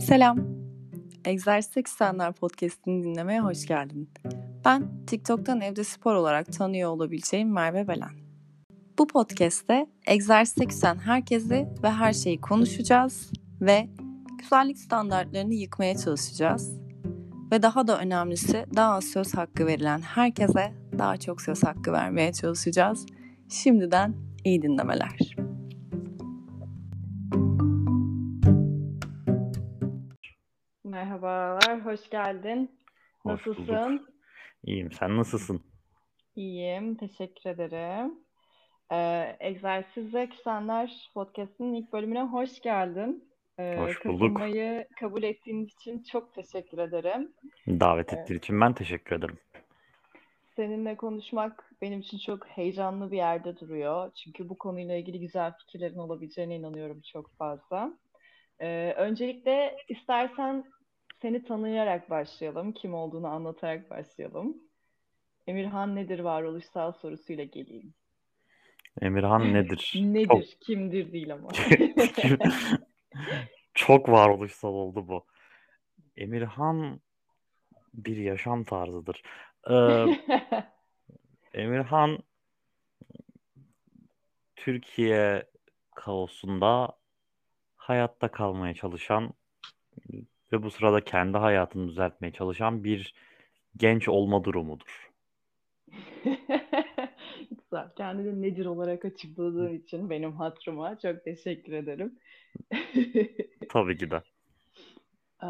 Selam. Egzersiz Eksenler Podcast'ini dinlemeye hoş geldin. Ben TikTok'tan evde spor olarak tanıyor olabileceğim Merve Belen. Bu podcast'te egzersize küsen herkesi ve her şeyi konuşacağız ve güzellik standartlarını yıkmaya çalışacağız. Ve daha da önemlisi daha az söz hakkı verilen herkese daha çok söz hakkı vermeye çalışacağız. Şimdiden iyi dinlemeler. Merhabalar, hoş geldin. Hoş bulduk. Nasılsın? İyiyim. Sen nasılsın? İyiyim, teşekkür ederim. Ee, Egzersizle Küsenler Podcast'ın ilk bölümüne hoş geldin. Ee, Hoş bulduk. katılmayı kabul ettiğin için çok teşekkür ederim. Davet Evet. ettiğin için ben teşekkür ederim. Seninle konuşmak benim için çok heyecanlı bir yerde duruyor. Çünkü bu konuyla ilgili güzel fikirlerin olabileceğine inanıyorum çok fazla. Ee, öncelikle istersen seni tanıyarak başlayalım. Kim olduğunu anlatarak başlayalım. Emirhan nedir varoluşsal sorusuyla geleyim. Emirhan nedir? Nedir, kimdir değil ama. Çok, çok varoluşsal oldu bu. Emirhan bir yaşam tarzıdır. Ee, Emirhan Türkiye kaosunda hayatta kalmaya çalışan ve bu sırada kendi hayatını düzeltmeye çalışan bir genç olma durumudur. Güzel. Kendini nedir olarak açıkladığın için benim hatırıma çok teşekkür ederim. Tabii ki de. Ee,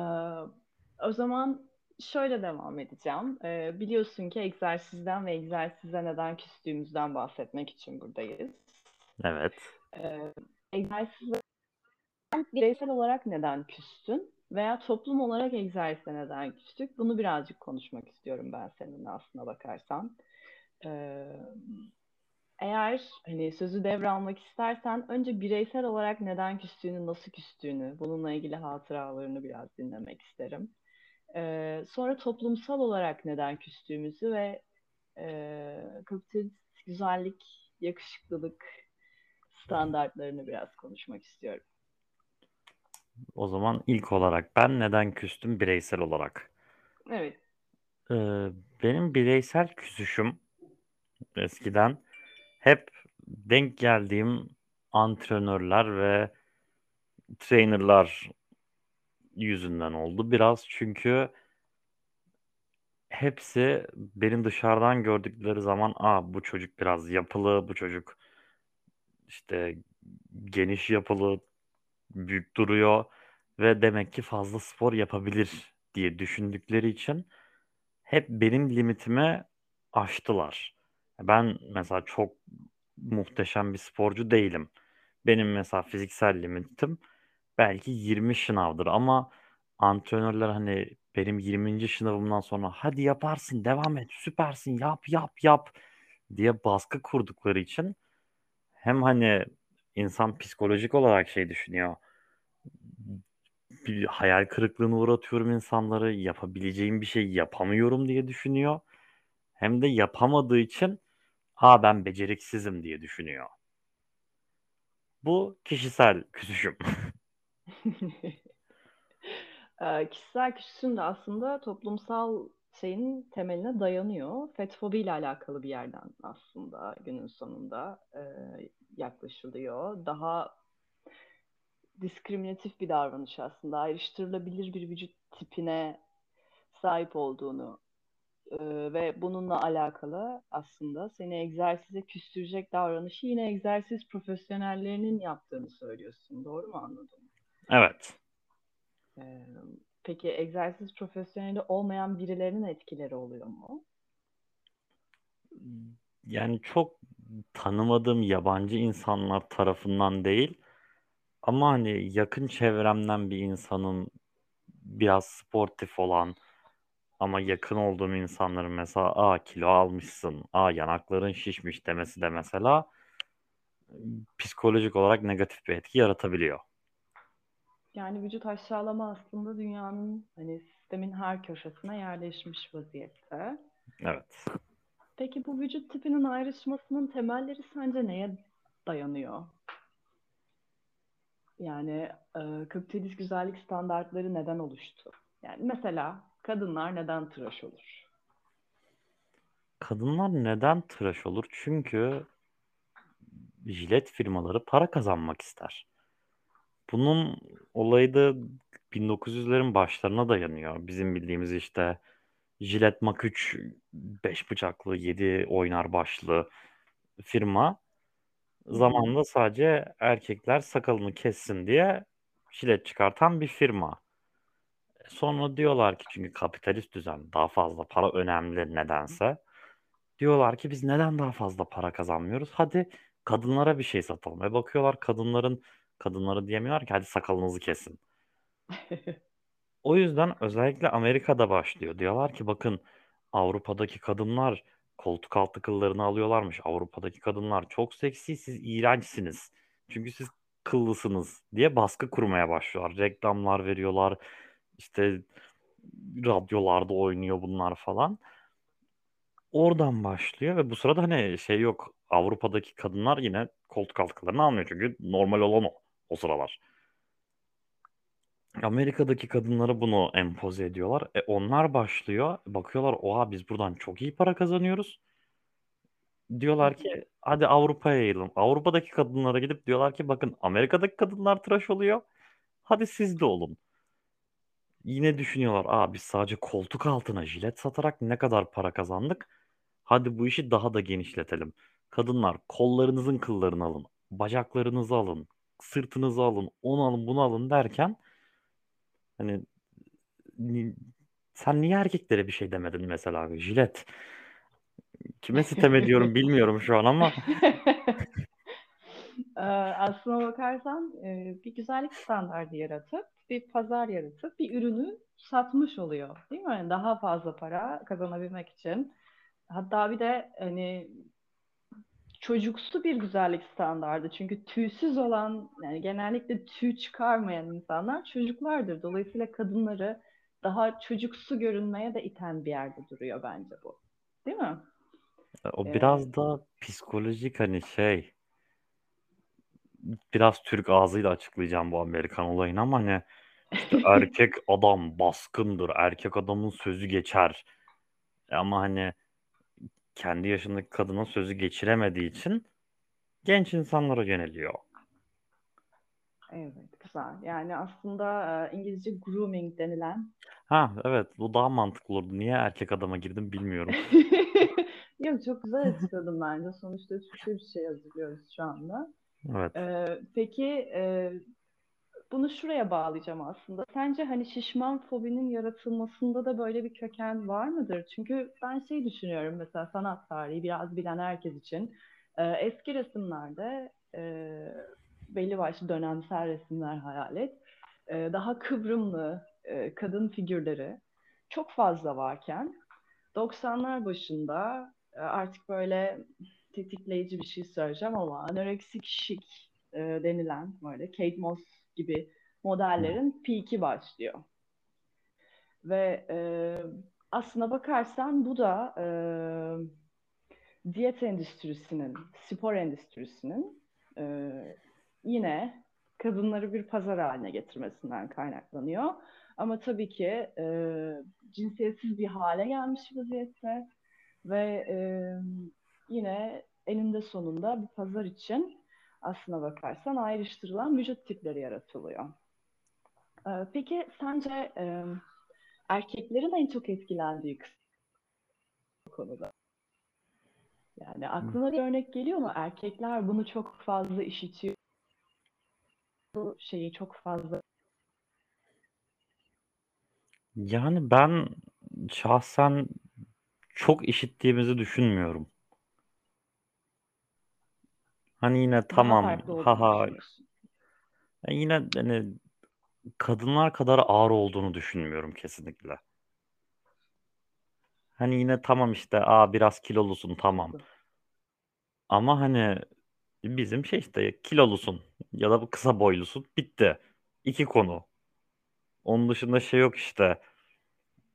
o zaman şöyle devam edeceğim. Ee, biliyorsun ki egzersizden ve egzersize neden küstüğümüzden bahsetmek için buradayız. Evet. Ee, egzersize bireysel olarak neden küstün veya toplum olarak egzersize neden küstük? Bunu birazcık konuşmak istiyorum ben seninle aslına bakarsan. Ee, eğer hani sözü devralmak istersen önce bireysel olarak neden küstüğünü, nasıl küstüğünü, bununla ilgili hatıralarını biraz dinlemek isterim. Ee, sonra toplumsal olarak neden küstüğümüzü ve e, kapitalist güzellik, yakışıklılık standartlarını biraz konuşmak istiyorum. O zaman ilk olarak ben neden küstüm bireysel olarak? Evet. Ee, benim bireysel küsüşüm eskiden hep denk geldiğim antrenörler ve trainerlar yüzünden oldu. Biraz çünkü hepsi benim dışarıdan gördükleri zaman Aa, bu çocuk biraz yapılı, bu çocuk işte geniş yapılı, büyük duruyor ve demek ki fazla spor yapabilir diye düşündükleri için hep benim limitimi aştılar. Ben mesela çok muhteşem bir sporcu değilim. Benim mesela fiziksel limitim belki 20 şınavdır ama antrenörler hani benim 20. şınavımdan sonra hadi yaparsın, devam et, süpersin, yap, yap, yap diye baskı kurdukları için hem hani insan psikolojik olarak şey düşünüyor. Bir hayal kırıklığına uğratıyorum insanları, yapabileceğim bir şey yapamıyorum diye düşünüyor. Hem de yapamadığı için ha ben beceriksizim diye düşünüyor. Bu kişisel küsüşüm. Kişisel küsüm de aslında toplumsal şeyin temeline dayanıyor. Fetfobi ile alakalı bir yerden aslında günün sonunda yaklaşılıyor. Daha diskriminatif bir davranış aslında. Ayrıştırılabilir bir vücut tipine sahip olduğunu e, ve bununla alakalı aslında seni egzersize küstürecek davranışı yine egzersiz profesyonellerinin yaptığını söylüyorsun. Doğru mu anladım? Evet. Ee, peki egzersiz profesyoneli olmayan birilerinin etkileri oluyor mu? Yani çok tanımadığım yabancı insanlar tarafından değil ama hani yakın çevremden bir insanın biraz sportif olan ama yakın olduğum insanların mesela aa kilo almışsın, aa yanakların şişmiş demesi de mesela psikolojik olarak negatif bir etki yaratabiliyor. Yani vücut aşağılama aslında dünyanın hani sistemin her köşesine yerleşmiş vaziyette. Evet. Peki bu vücut tipinin ayrışmasının temelleri sence neye dayanıyor? Yani e, kapitalist güzellik standartları neden oluştu? Yani mesela kadınlar neden tıraş olur? Kadınlar neden tıraş olur? Çünkü jilet firmaları para kazanmak ister. Bunun olayı da 1900'lerin başlarına dayanıyor. Bizim bildiğimiz işte jilet Mak 3 5 bıçaklı 7 oynar başlı firma zamanında sadece erkekler sakalını kessin diye jilet çıkartan bir firma. Sonra diyorlar ki çünkü kapitalist düzen daha fazla para önemli nedense. Diyorlar ki biz neden daha fazla para kazanmıyoruz? Hadi kadınlara bir şey satalım. Ve bakıyorlar kadınların kadınları diyemiyorlar ki hadi sakalınızı kesin. O yüzden özellikle Amerika'da başlıyor. Diyorlar ki bakın Avrupa'daki kadınlar koltuk altı kıllarını alıyorlarmış. Avrupa'daki kadınlar çok seksi, siz iğrençsiniz. Çünkü siz kıllısınız diye baskı kurmaya başlıyorlar. Reklamlar veriyorlar. İşte radyolarda oynuyor bunlar falan. Oradan başlıyor ve bu sırada hani şey yok. Avrupa'daki kadınlar yine koltuk altı kıllarını almıyor çünkü normal olan o o sıralar. Amerika'daki kadınlara bunu empoze ediyorlar. E onlar başlıyor. Bakıyorlar oha biz buradan çok iyi para kazanıyoruz. Diyorlar ki hadi Avrupa'ya yayılalım. Avrupa'daki kadınlara gidip diyorlar ki bakın Amerika'daki kadınlar tıraş oluyor. Hadi siz de olun. Yine düşünüyorlar aa biz sadece koltuk altına jilet satarak ne kadar para kazandık. Hadi bu işi daha da genişletelim. Kadınlar kollarınızın kıllarını alın. Bacaklarınızı alın. Sırtınızı alın. Onu alın bunu alın derken Hani ni- sen niye erkeklere bir şey demedin mesela? Jilet. Kime sitem ediyorum bilmiyorum şu an ama Ee, Aslına bakarsan e, bir güzellik standardı yaratıp bir pazar yaratıp bir ürünü satmış oluyor, değil mi? Yani daha fazla para kazanabilmek için. Hatta bir de hani çocuksu bir güzellik standardı. Çünkü tüysüz olan, yani genellikle tüy çıkarmayan insanlar çocuklardır. Dolayısıyla kadınları daha çocuksu görünmeye de iten bir yerde duruyor bence bu. Değil mi? o Ee, biraz da psikolojik hani şey biraz Türk ağzıyla açıklayacağım bu Amerikan olayını ama hani işte erkek adam baskındır. Erkek adamın sözü geçer. Ama hani kendi yaşındaki kadının sözü geçiremediği için genç insanlara yöneliyor. Evet, güzel. Yani aslında e, İngilizce grooming denilen Ha evet bu daha mantıklı olurdu. Niye erkek adama girdim bilmiyorum. Yok çok güzel açıkladım bence. Sonuçta Türkçe bir şey hazırlıyoruz şu anda. Evet. Ee, peki e, bunu şuraya bağlayacağım aslında. Sence hani şişman fobinin yaratılmasında da böyle bir köken var mıdır? Çünkü ben şey düşünüyorum mesela sanat tarihi biraz bilen herkes için. e, eski resimlerde e, belli başlı dönemsel resimler hayal et. e, daha kıvrımlı e, kadın figürleri çok fazla varken 90'lar başında e, artık böyle tetikleyici bir şey söyleyeceğim ama anoreksik şik e, denilen böyle Kate Moss gibi modellerin peak'i başlıyor. Ve e, aslına bakarsan bu da e, diyet endüstrisinin, spor endüstrisinin e, yine kadınları bir pazar haline getirmesinden kaynaklanıyor. Ama tabii ki e, cinsiyetsiz bir hale gelmiş vaziyette ve e, yine eninde sonunda bir pazar için aslına bakarsan ayrıştırılan vücut tipleri yaratılıyor. E, peki sence e, erkeklerin en çok etkilendiği kısım bu konuda? Yani aklına bir örnek geliyor mu? Erkekler bunu çok fazla işitiyor. Bu şeyi çok fazla Yani ben şahsen çok işittiğimizi düşünmüyorum. Hani yine tamam haha düşünüyorsun. yine hani kadınlar kadar ağır olduğunu düşünmüyorum kesinlikle. Hani yine tamam işte aa biraz kilolusun tamam. Ama hani bizim şey işte kilolusun ya da kısa boylusun bitti. İki konu. Onun dışında şey yok işte.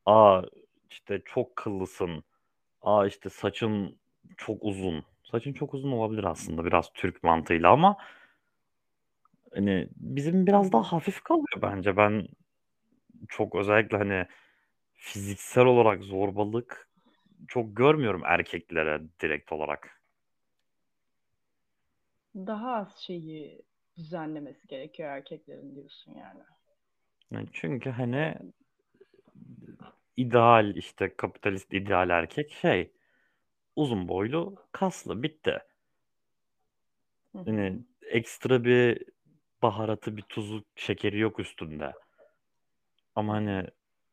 Aa işte çok kıllısın. Aa işte saçın çok uzun. Saçın çok uzun olabilir aslında biraz Türk mantığıyla ama Hani bizim biraz daha hafif kalıyor bence. Ben çok özellikle hani fiziksel olarak zorbalık çok görmüyorum erkeklere direkt olarak. Daha az şeyi düzenlemesi gerekiyor erkeklerin diyorsun yani. Yani çünkü hani ideal işte kapitalist ideal erkek şey uzun boylu kaslı bitti. Hani ekstra bir baharatı bir tuzu şekeri yok üstünde. Ama hani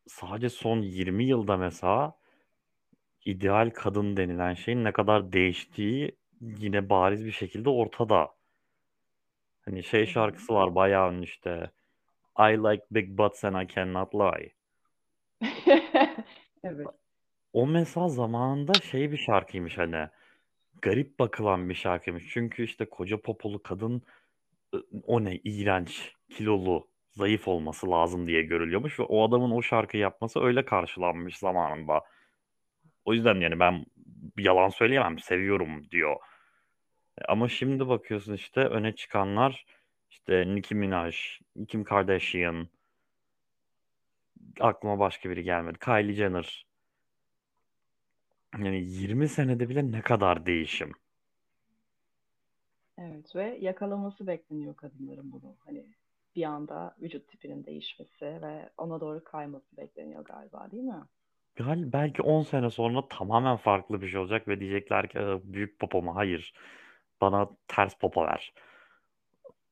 sadece son 20 yılda mesela ideal kadın denilen şeyin ne kadar değiştiği yine bariz bir şekilde ortada. Hani şey şarkısı var bayağı ünlü işte. I like big butts and I cannot lie. Evet. O mesela zamanında şey bir şarkıymış hani. Garip bakılan bir şarkıymış. Çünkü işte koca popolu kadın o ne iğrenç, kilolu, zayıf olması lazım diye görülüyormuş ve o adamın o şarkı yapması öyle karşılanmış zamanında. O yüzden yani ben yalan söyleyemem, seviyorum diyor. Ama şimdi bakıyorsun işte öne çıkanlar işte Nicki Minaj, Kim Kardashian, aklıma başka biri gelmedi. Kylie Jenner. Yani 20 senede bile ne kadar değişim. Evet ve yakalaması bekleniyor kadınların bunu. Hani bir anda vücut tipinin değişmesi ve ona doğru kayması bekleniyor galiba değil mi? Gal belki 10 sene sonra tamamen farklı bir şey olacak ve diyecekler ki "Aa, büyük popo mu? Hayır. Bana ters popo ver.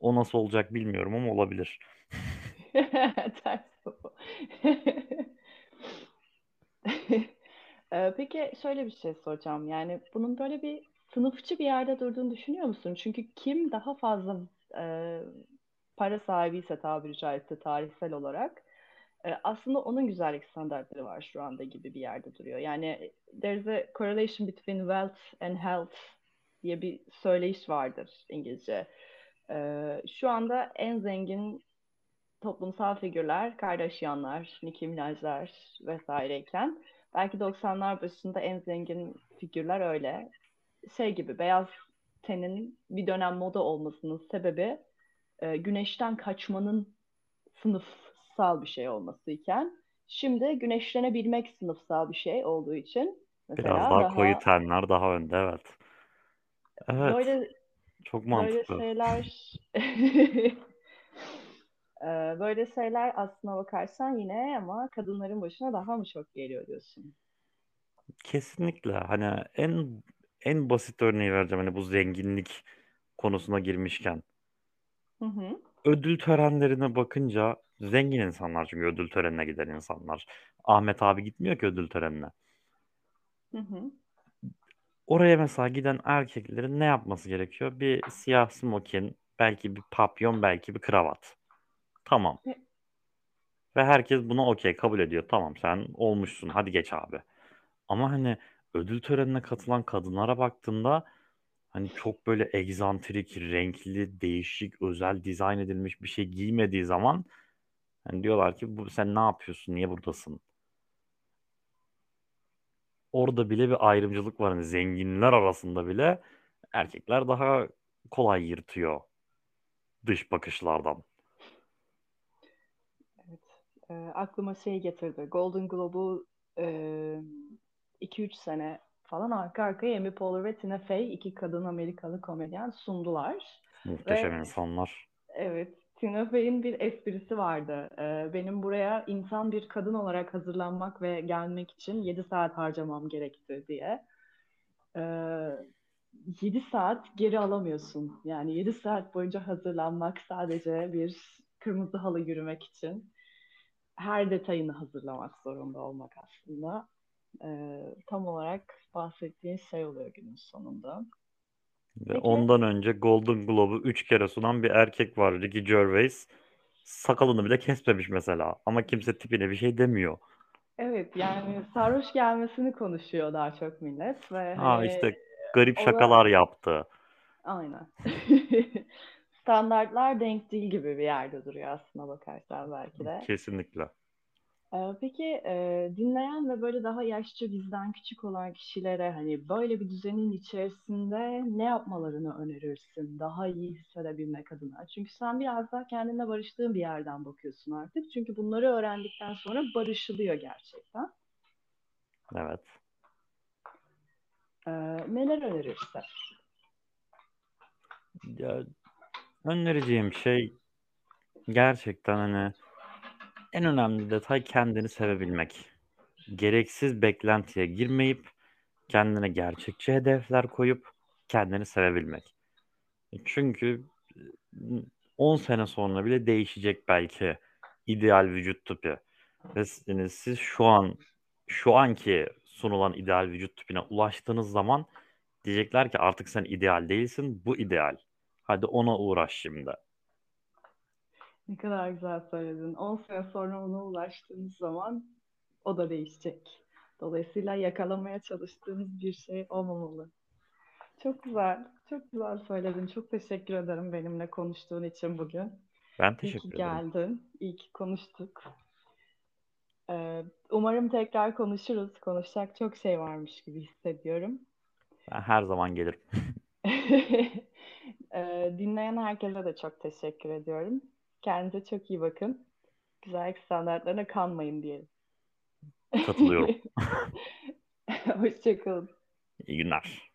O nasıl olacak bilmiyorum ama olabilir. Ters kafa. Peki şöyle bir şey soracağım. Yani bunun böyle bir sınıfçı bir yerde durduğunu düşünüyor musun? Çünkü kim daha fazla e, para sahibiyse tabiri caizse tarihsel olarak e, aslında onun güzellik standartları var şu anda gibi bir yerde duruyor. Yani there's a correlation between wealth and health diye bir söyleyiş vardır İngilizce. E, şu anda en zengin toplumsal figürler, Kardashianlar, Nicki Minajlar vesaireyken belki 90'lar başında en zengin figürler öyle. Şey gibi beyaz tenin bir dönem moda olmasının sebebi e, güneşten kaçmanın sınıfsal bir şey olmasıyken şimdi güneşlenebilmek sınıfsal bir şey olduğu için Biraz mesela daha koyu daha tenler daha önde evet. Evet, böyle çok böyle mantıklı. şeyler Ee, böyle şeyler aslına bakarsan yine ama kadınların başına daha mı çok geliyor diyorsun? Kesinlikle. Hani en en basit örneği vereceğim hani bu zenginlik konusuna girmişken. Hı hı, Ödül törenlerine bakınca zengin insanlar çünkü ödül törenine giden insanlar. Ahmet abi gitmiyor ki ödül törenine. hı hı. Oraya mesela giden erkeklerin ne yapması gerekiyor? Bir siyah smokin, belki bir papyon, belki bir kravat. Tamam. Ve herkes buna okey kabul ediyor. Tamam sen olmuşsun hadi geç abi. Ama hani ödül törenine katılan kadınlara baktığında hani çok böyle egzantrik, renkli, değişik, özel dizayn edilmiş bir şey giymediği zaman hani diyorlar ki bu sen ne yapıyorsun? Niye buradasın? Orada bile bir ayrımcılık var. Hani zenginler arasında bile erkekler daha kolay yırtıyor dış bakışlardan. Evet. Ee, aklıma şey getirdi. Golden Globe'u e, 2-3 sene falan arka arkaya Amy Poehler ve Tina Fey iki kadın Amerikalı komedyen sundular. Muhteşem Ve insanlar. evet Tina Fey'in bir esprisi vardı. Ee, benim buraya insan bir kadın olarak hazırlanmak ve gelmek için 7 saat harcamam gerekti diye. Ee, 7 saat geri alamıyorsun. Yani 7 saat boyunca hazırlanmak sadece bir kırmızı halı yürümek için. Her detayını hazırlamak zorunda olmak aslında. Ee, tam olarak bahsettiğin şey oluyor günün sonunda. Ve Peki, ondan önce Golden Globe'u 3 kere sunan bir erkek var. Ricky Gervais. Sakalını bile kesmemiş mesela. Ama kimse tipine bir şey demiyor. evet yani sarhoş gelmesini konuşuyor daha çok millet ve Ha hani işte garip şakalar yaptı. aynen. Standartlar denk değil gibi bir yerde duruyor aslına bakarsan belki de. Kesinlikle. Ee, peki e, dinleyen ve böyle daha yaşça bizden küçük olan kişilere hani böyle bir düzenin içerisinde ne yapmalarını önerirsin daha iyi hissedebilmek adına? Çünkü sen biraz daha kendinle barıştığın bir yerden bakıyorsun artık. Çünkü bunları öğrendikten sonra barışılıyor gerçekten. Evet. Ee, neler önerirsin? Ya, önereceğim şey gerçekten hani en önemli detay kendini sevebilmek. Gereksiz beklentiye girmeyip kendine gerçekçi hedefler koyup kendini sevebilmek. Çünkü 10 sene sonra bile değişecek belki ideal vücut tipi. Ve siz şu an şu anki sunulan ideal vücut tipine ulaştığınız zaman diyecekler ki artık sen ideal değilsin, bu ideal. Hadi ona uğraş şimdi. Ne kadar güzel söyledin. 10 sene sonra ona ulaştığımız zaman o da değişecek. Dolayısıyla yakalamaya çalıştığımız bir şey olmamalı. Çok güzel. Çok güzel söyledin. Çok teşekkür ederim benimle konuştuğun için bugün. Ben İyi teşekkür ki ederim. geldin. İyi ki konuştuk. Ee, umarım tekrar konuşuruz. Konuşacak çok şey varmış gibi hissediyorum. Ben her zaman gelirim. Ee, dinleyen herkese de çok teşekkür ediyorum. Kendinize çok iyi bakın. Güzellik standartlarına kanmayın diyelim. Katılıyorum. Hoşçakalın. İyi günler.